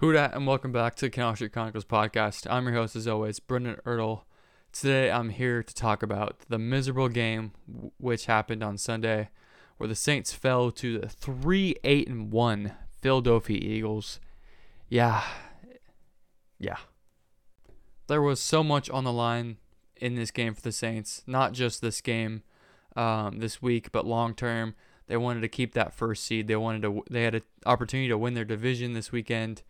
Who dat and welcome back to Canal Street Chronicles podcast. I'm your host as always, Brendan Ertle. Today I'm here to talk about the miserable game which happened on Sunday, where the Saints fell to the three eight and one Philadelphia Eagles. Yeah, yeah. There was so much on the line in this game for the Saints. Not just this game, um, this week, but long term. They wanted to keep that first seed. They wanted to. They had an opportunity to win their division this weekend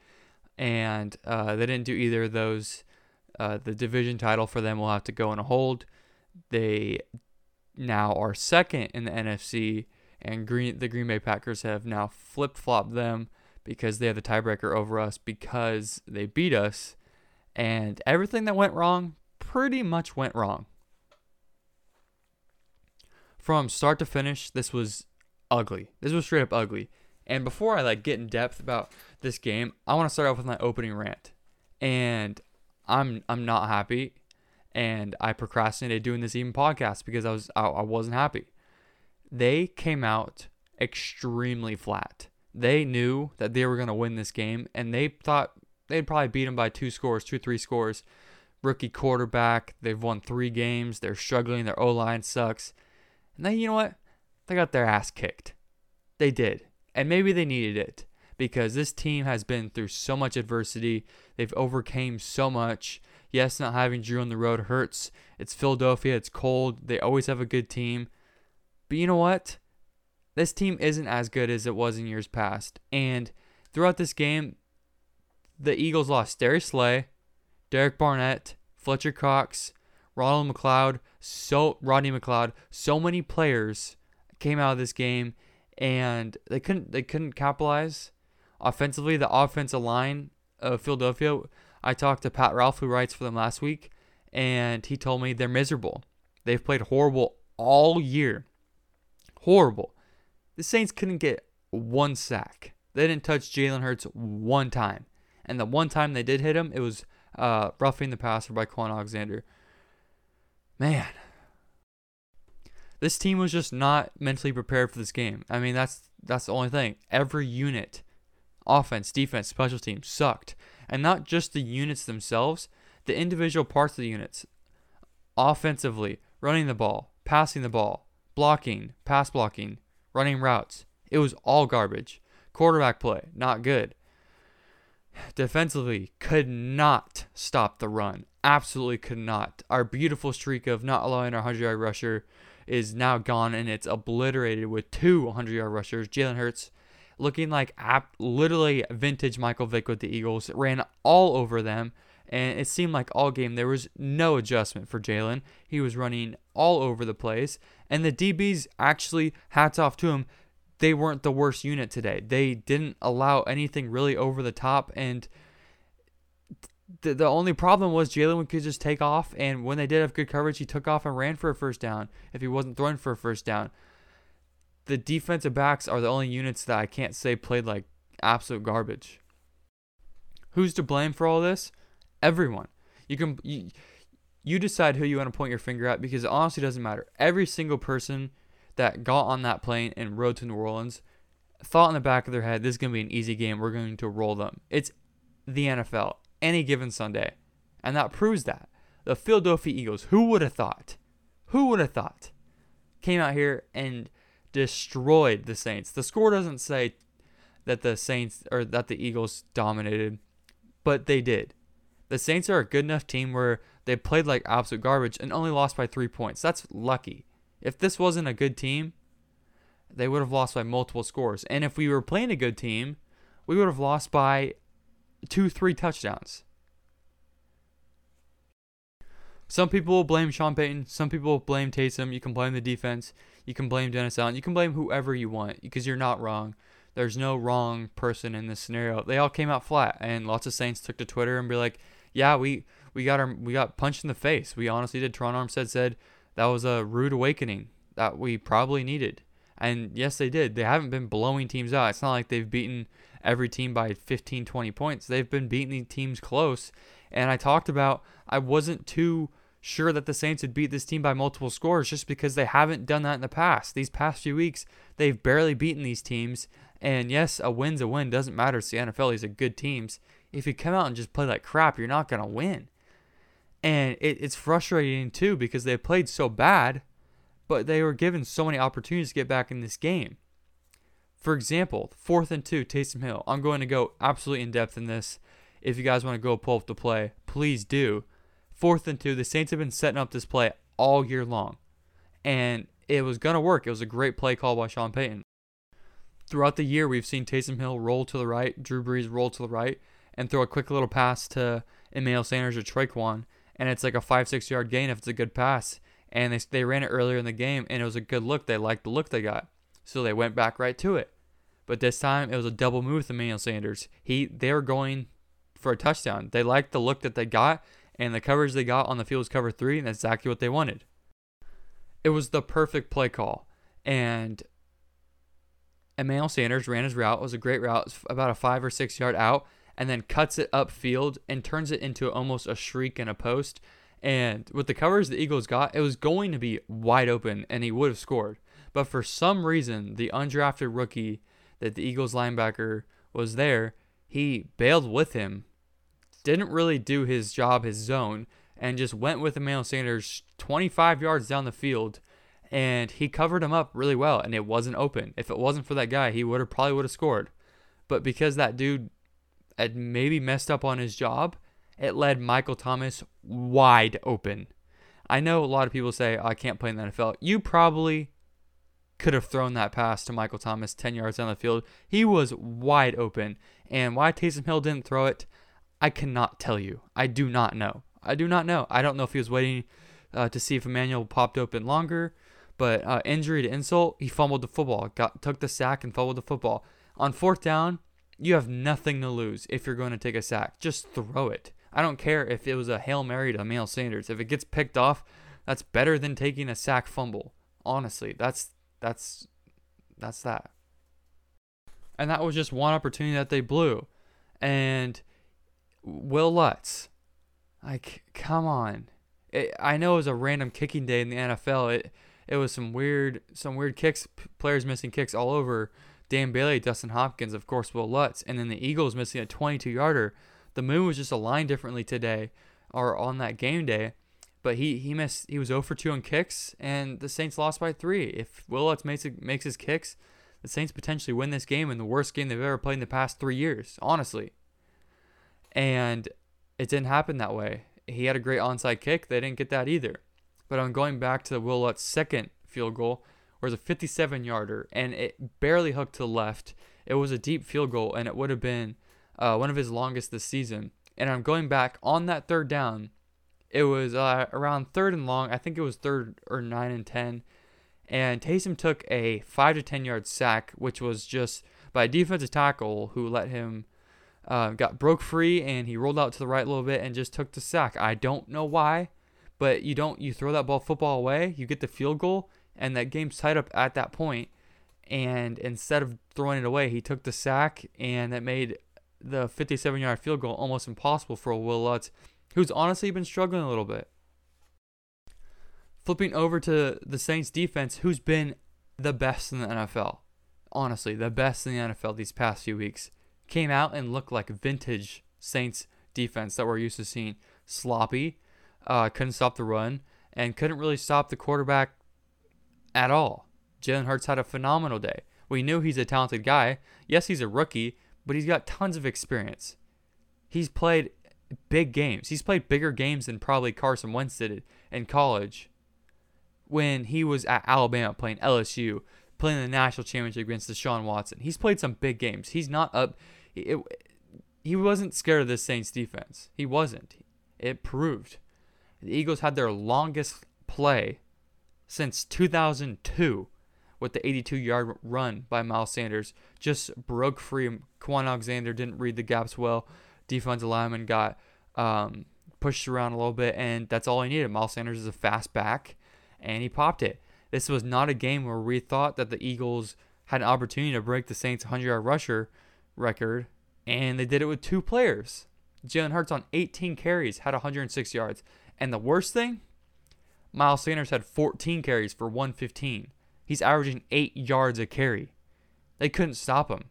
and uh, they didn't do either of those. Uh, the division title for them will have to go on a hold. They now are second in the NFC, and Green the Green Bay Packers have now flip flopped them because they have the tiebreaker over us because they beat us, and everything that went wrong pretty much went wrong. From start to finish, this was ugly. This was straight up ugly. And before I like get in depth about this game, I want to start off with my opening rant. And I'm I'm not happy, and I procrastinated doing this even podcast because I was I, I wasn't happy. They came out extremely flat. They knew that they were gonna win this game, and they thought they'd probably beat them by two scores, two three scores. Rookie quarterback. They've won three games. They're struggling. Their O line sucks. And then you know what? They got their ass kicked. They did. And maybe they needed it because this team has been through so much adversity. They've overcame so much. Yes, not having Drew on the road hurts. It's Philadelphia. It's cold. They always have a good team. But you know what? This team isn't as good as it was in years past. And throughout this game, the Eagles lost Darius Slay, Derek Barnett, Fletcher Cox, Ronald McLeod, so Rodney McLeod, so many players came out of this game and they couldn't they couldn't capitalize offensively. The offensive line of Philadelphia, I talked to Pat Ralph who writes for them last week, and he told me they're miserable. They've played horrible all year. Horrible. The Saints couldn't get one sack. They didn't touch Jalen Hurts one time. And the one time they did hit him, it was uh, roughing the passer by Kwon Alexander. Man, this team was just not mentally prepared for this game. I mean, that's that's the only thing. Every unit, offense, defense, special teams sucked. And not just the units themselves, the individual parts of the units. Offensively, running the ball, passing the ball, blocking, pass blocking, running routes. It was all garbage. Quarterback play, not good. Defensively, could not stop the run. Absolutely could not. Our beautiful streak of not allowing our 100 yard rusher is now gone and it's obliterated with two 100 yard rushers. Jalen Hurts looking like ap- literally vintage Michael Vick with the Eagles, ran all over them. And it seemed like all game there was no adjustment for Jalen. He was running all over the place. And the DBs actually, hats off to him, they weren't the worst unit today. They didn't allow anything really over the top. And the, the only problem was Jalen could just take off, and when they did have good coverage, he took off and ran for a first down if he wasn't throwing for a first down. The defensive backs are the only units that I can't say played like absolute garbage. Who's to blame for all this? Everyone. You can you, you decide who you want to point your finger at because it honestly doesn't matter. Every single person that got on that plane and rode to New Orleans thought in the back of their head, this is going to be an easy game. We're going to roll them. It's the NFL any given Sunday. And that proves that. The Philadelphia Eagles, who would have thought? Who would have thought? Came out here and destroyed the Saints. The score doesn't say that the Saints or that the Eagles dominated, but they did. The Saints are a good enough team where they played like absolute garbage and only lost by three points. That's lucky. If this wasn't a good team, they would have lost by multiple scores. And if we were playing a good team, we would have lost by two, three touchdowns. Some people blame Sean Payton. Some people blame Taysom. You can blame the defense. You can blame Dennis Allen. You can blame whoever you want because you're not wrong. There's no wrong person in this scenario. They all came out flat, and lots of Saints took to Twitter and be like, "Yeah, we we got our we got punched in the face. We honestly did. Terron Armstead said that was a rude awakening that we probably needed. And yes, they did. They haven't been blowing teams out. It's not like they've beaten every team by 15, 20 points. They've been beating these teams close. And I talked about I wasn't too sure that the Saints would beat this team by multiple scores just because they haven't done that in the past. These past few weeks, they've barely beaten these teams. And yes, a win's a win. Doesn't matter. It's the NFL. These are good teams. If you come out and just play like crap, you're not going to win. And it, it's frustrating too because they played so bad, but they were given so many opportunities to get back in this game. For example, fourth and two, Taysom Hill. I'm going to go absolutely in depth in this. If you guys want to go pull up the play, please do. Fourth and two, the Saints have been setting up this play all year long. And it was going to work. It was a great play call by Sean Payton. Throughout the year, we've seen Taysom Hill roll to the right, Drew Brees roll to the right, and throw a quick little pass to Emmanuel Sanders or Tre'Quan and it's like a five six yard gain if it's a good pass. And they they ran it earlier in the game, and it was a good look. They liked the look they got, so they went back right to it. But this time it was a double move with Emmanuel Sanders. He they were going for a touchdown. They liked the look that they got, and the coverage they got on the field was cover three, and that's exactly what they wanted. It was the perfect play call, and Emmanuel Sanders ran his route. It was a great route, about a five or six yard out, and then cuts it upfield and turns it into almost a shriek and a post. And with the covers the Eagles got, it was going to be wide open and he would have scored. But for some reason, the undrafted rookie that the Eagles linebacker was there, he bailed with him, didn't really do his job, his zone, and just went with Emmanuel Sanders 25 yards down the field. And he covered him up really well, and it wasn't open. If it wasn't for that guy, he would have probably would have scored. But because that dude had maybe messed up on his job, it led Michael Thomas wide open. I know a lot of people say, oh, I can't play in the NFL. You probably could have thrown that pass to Michael Thomas 10 yards down the field. He was wide open. And why Taysom Hill didn't throw it, I cannot tell you. I do not know. I do not know. I don't know if he was waiting uh, to see if Emmanuel popped open longer. But uh, injury to insult, he fumbled the football, got took the sack and fumbled the football. On fourth down, you have nothing to lose if you're going to take a sack. Just throw it. I don't care if it was a Hail Mary to Emmanuel Sanders. If it gets picked off, that's better than taking a sack fumble. Honestly, that's that's that's that. And that was just one opportunity that they blew. And Wil Lutz, like, come on. It, I know it was a random kicking day in the NFL. It it was some weird some weird kicks, players missing kicks all over Dan Bailey, Dustin Hopkins, of course, Wil Lutz, and then the Eagles missing a 22 yarder. The moon was just aligned differently today or on that game day. But he, he missed he was 0 for 2 on kicks and the Saints lost by three. If Wil Lutz makes makes his kicks, the Saints potentially win this game in the worst game they've ever played in the past three years, honestly. And it didn't happen that way. He had a great onside kick. They didn't get that either. But I'm going back to Wil Lutz's second field goal where was a 57 yarder and it barely hooked to the left. It was a deep field goal and it would have been uh, one of his longest this season. And I'm going back on that third down. It was uh, around third and long. I think it was third or nine and 10. And Taysom took a five to 10 yard sack, which was just by a defensive tackle who let him. Uh, got broke free and he rolled out to the right a little bit and just took the sack. I don't know why, but you don't you throw that ball football away, you get the field goal, and that game's tied up at that point. And instead of throwing it away, he took the sack, and that made the 57 yard field goal almost impossible for Wil Lutz, who's honestly been struggling a little bit. Flipping over to the Saints defense, who's been the best in the NFL. Honestly, the best in the NFL these past few weeks. Came out and looked like vintage Saints defense that we're used to seeing. Sloppy, uh, couldn't stop the run, and couldn't really stop the quarterback at all. Jalen Hurts had a phenomenal day. We knew he's a talented guy. Yes, he's a rookie, but he's got tons of experience. He's played big games. He's played bigger games than probably Carson Wentz did in college when he was at Alabama playing LSU, playing the national championship against Deshaun Watson. He's played some big games. He's not up. It, he wasn't scared of this Saints defense. He wasn't. It proved. The Eagles had their longest play since 2002 with the 82 yard run by Miles Sanders. Just broke free. Kwon Alexander didn't read the gaps well. Defensive lineman got um, pushed around a little bit, and that's all he needed. Miles Sanders is a fast back, and he popped it. This was not a game where we thought that the Eagles had an opportunity to break the Saints' 100 yard rusher record, and they did it with two players. Jalen Hurts on 18 carries had 106 yards. And the worst thing, Miles Sanders had 14 carries for 115. He's averaging 8 yards a carry. They couldn't stop him.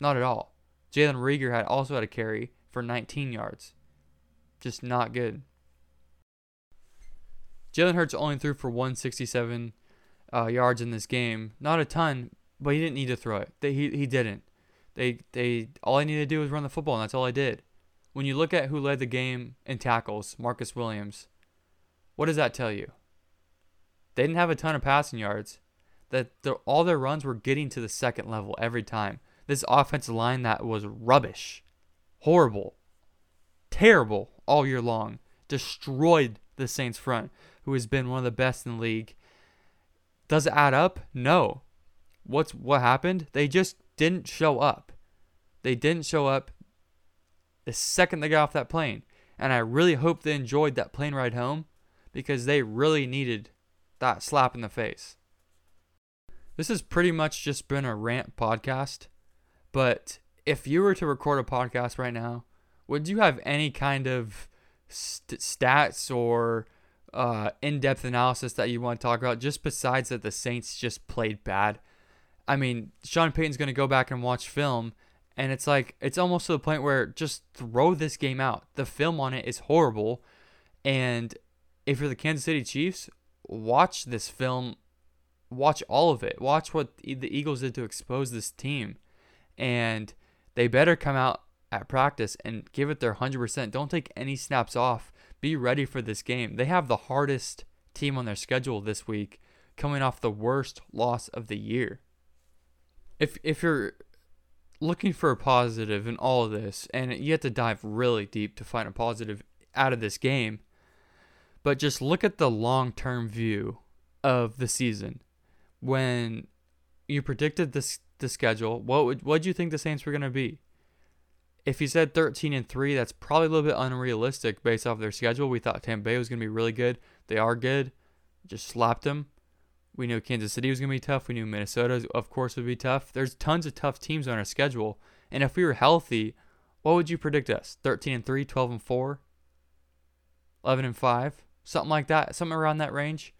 Not at all. Jalen Reagor had also had a carry for 19 yards. Just not good. Jalen Hurts only threw for 167 uh, yards in this game. Not a ton, but he didn't need to throw it. They, he he didn't. They they all I needed to do was run the football, and that's all I did. When you look at who led the game in tackles, Marcus Williams, what does that tell you? They didn't have a ton of passing yards. That all their runs were getting to the second level every time. This offensive line that was rubbish, horrible, terrible all year long, destroyed the Saints front, who has been one of the best in the league. Does it add up? No. What's what happened? They just didn't show up. They didn't show up the second they got off that plane. And I really hope they enjoyed that plane ride home because they really needed that slap in the face. This has pretty much just been a rant podcast. But if you were to record a podcast right now, would you have any kind of st- stats or uh, in-depth analysis that you want to talk about just besides that the saints just played bad i mean sean payton's going to go back and watch film and it's like it's almost to the point where just throw this game out the film on it is horrible and if you're the kansas city chiefs watch this film watch all of it watch what the eagles did to expose this team and they better come out at practice and give it their 100% don't take any snaps off be ready for this game. They have the hardest team on their schedule this week, coming off the worst loss of the year. If if you're looking for a positive in all of this, and you have to dive really deep to find a positive out of this game, but just look at the long term view of the season. When you predicted this the schedule, what would what do you think the Saints were going to be? if you said 13 and 3, that's probably a little bit unrealistic based off their schedule. We thought Tampa Bay was going to be really good. They are good. Just slapped them. We knew Kansas City was going to be tough. We knew Minnesota, of course, would be tough. There's tons of tough teams on our schedule. And if we were healthy, what would you predict us? 13 and 3, 12 and 4, 11 and 5, something like that, something around that range.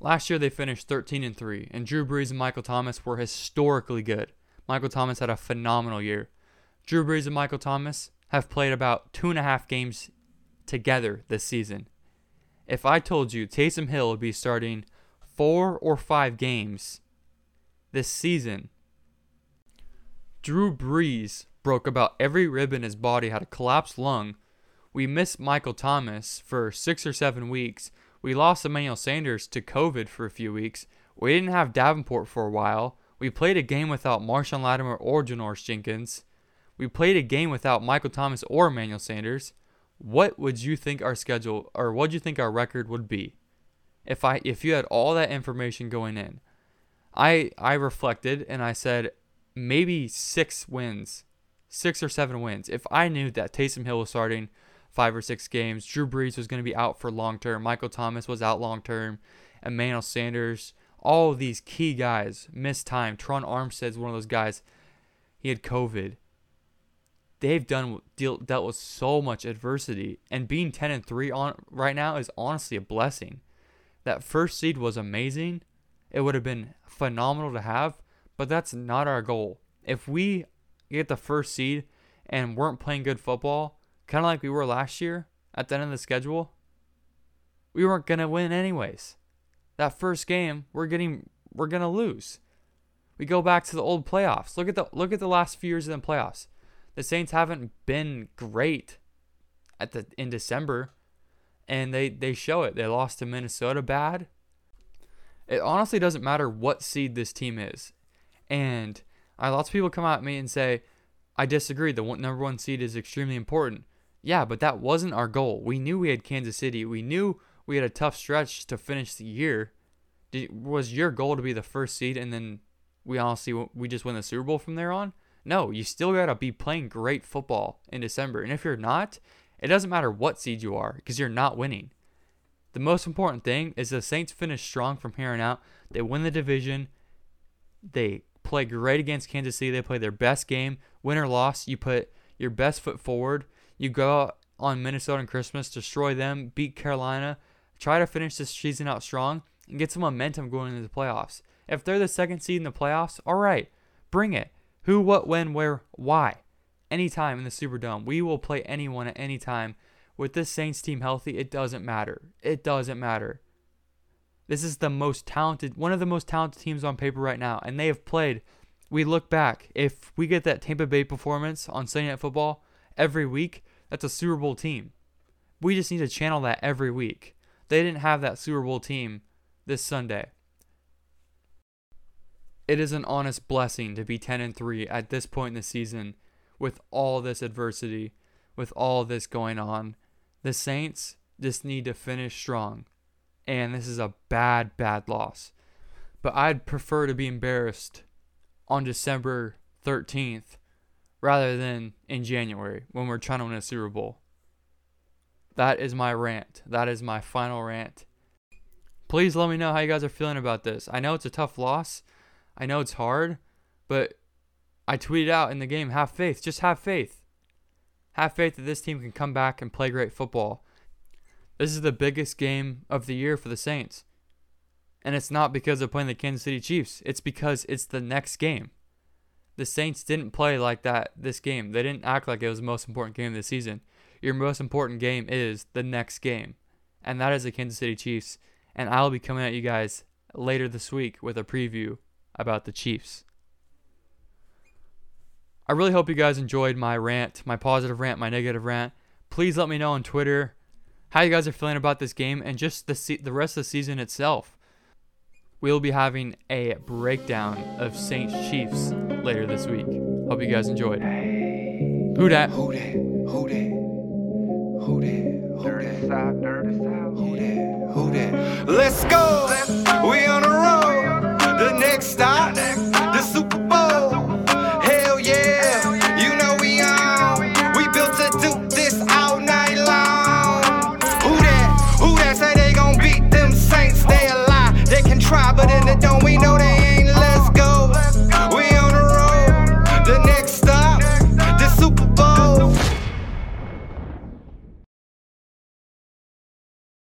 Last year they finished 13 and 3, and Drew Brees and Michael Thomas were historically good. Michael Thomas had a phenomenal year. Drew Brees and Michael Thomas have played about two and a half games together this season. If I told you Taysom Hill would be starting four or five games this season, Drew Brees broke about every rib in his body, had a collapsed lung. We missed Michael Thomas for six or seven weeks. We lost Emmanuel Sanders to COVID for a few weeks. We didn't have Davenport for a while. We played a game without Marshon Lattimore or Janoris Jenkins. We played a game without Michael Thomas or Emmanuel Sanders. What would you think our schedule or what do you think our record would be if I if you had all that information going in? I I reflected and I said maybe six wins, six or seven wins. If I knew that Taysom Hill was starting five or six games, Drew Brees was going to be out for long term, Michael Thomas was out long term, Emmanuel Sanders, all these key guys missed time. Terron Armstead's one of those guys. He had COVID they've done deal, dealt with so much adversity, and being 10 and 3 on right now is honestly a blessing. That first seed was amazing. It would have been phenomenal to have, but that's not our goal. If we get the first seed and weren't playing good football, kind of like we were last year at the end of the schedule, we weren't going to win anyways. That first game, we're getting we're going to lose. We go back to the old playoffs. Look at the look at the last few years of the playoffs the Saints haven't been great at the in December, and they they show it. They lost to Minnesota bad. It honestly doesn't matter what seed this team is, and I lots of people come at me and say, I disagree. The one, number one seed is extremely important. Yeah, but that wasn't our goal. We knew we had Kansas City. We knew we had a tough stretch to finish the year. Did, was your goal to be the first seed and then we honestly we just win the Super Bowl from there on? No, you still got to be playing great football in December. And if you're not, It doesn't matter what seed you are because you're not winning. The most important thing is the Saints finish strong from here on out. They win the division. They play great against Kansas City. They play their best game. Win or loss, you put your best foot forward. You go out on Minnesota and Christmas, destroy them, beat Carolina, try to finish this season out strong, and get some momentum going into the playoffs. If they're the second seed in the playoffs, all right, bring it. Who, what, when, where, why? Anytime in the Superdome. We will play anyone at any time. With this Saints team healthy, it doesn't matter. It doesn't matter. This is the most talented, one of the most talented teams on paper right now, and they have played. We look back, if we get that Tampa Bay performance on Sunday Night Football every week, that's a Super Bowl team. We just need to channel that every week. They didn't have that Super Bowl team this Sunday. It is an honest blessing to be 10 and 3 at this point in the season with all this adversity, with all this going on. The Saints just need to finish strong and this is a bad, bad loss. But I'd prefer to be embarrassed on December 13th rather than in January when we're trying to win a Super Bowl. That is my rant. That is my final rant. Please let me know how you guys are feeling about this. I know it's a tough loss. I know it's hard, but I tweeted out in the game have faith. Just have faith. Have faith that this team can come back and play great football. This is the biggest game of the year for the Saints. And it's not because they're playing the Kansas City Chiefs, it's because it's the next game. The Saints didn't play like that this game. They didn't act like it was the most important game of the season. Your most important game is the next game, and that is the Kansas City Chiefs. And I'll be coming at you guys later this week with a preview about the Chiefs. I really hope you guys enjoyed my rant, my positive rant, my negative rant. Please let me know on Twitter how you guys are feeling about this game and just the se- the rest of the season itself. We'll be having a breakdown of Saints Chiefs later this week. Hope you guys enjoyed. Who dat? Who that? Who that? Who that? Who that? Who that? Who that? Let's go! Let's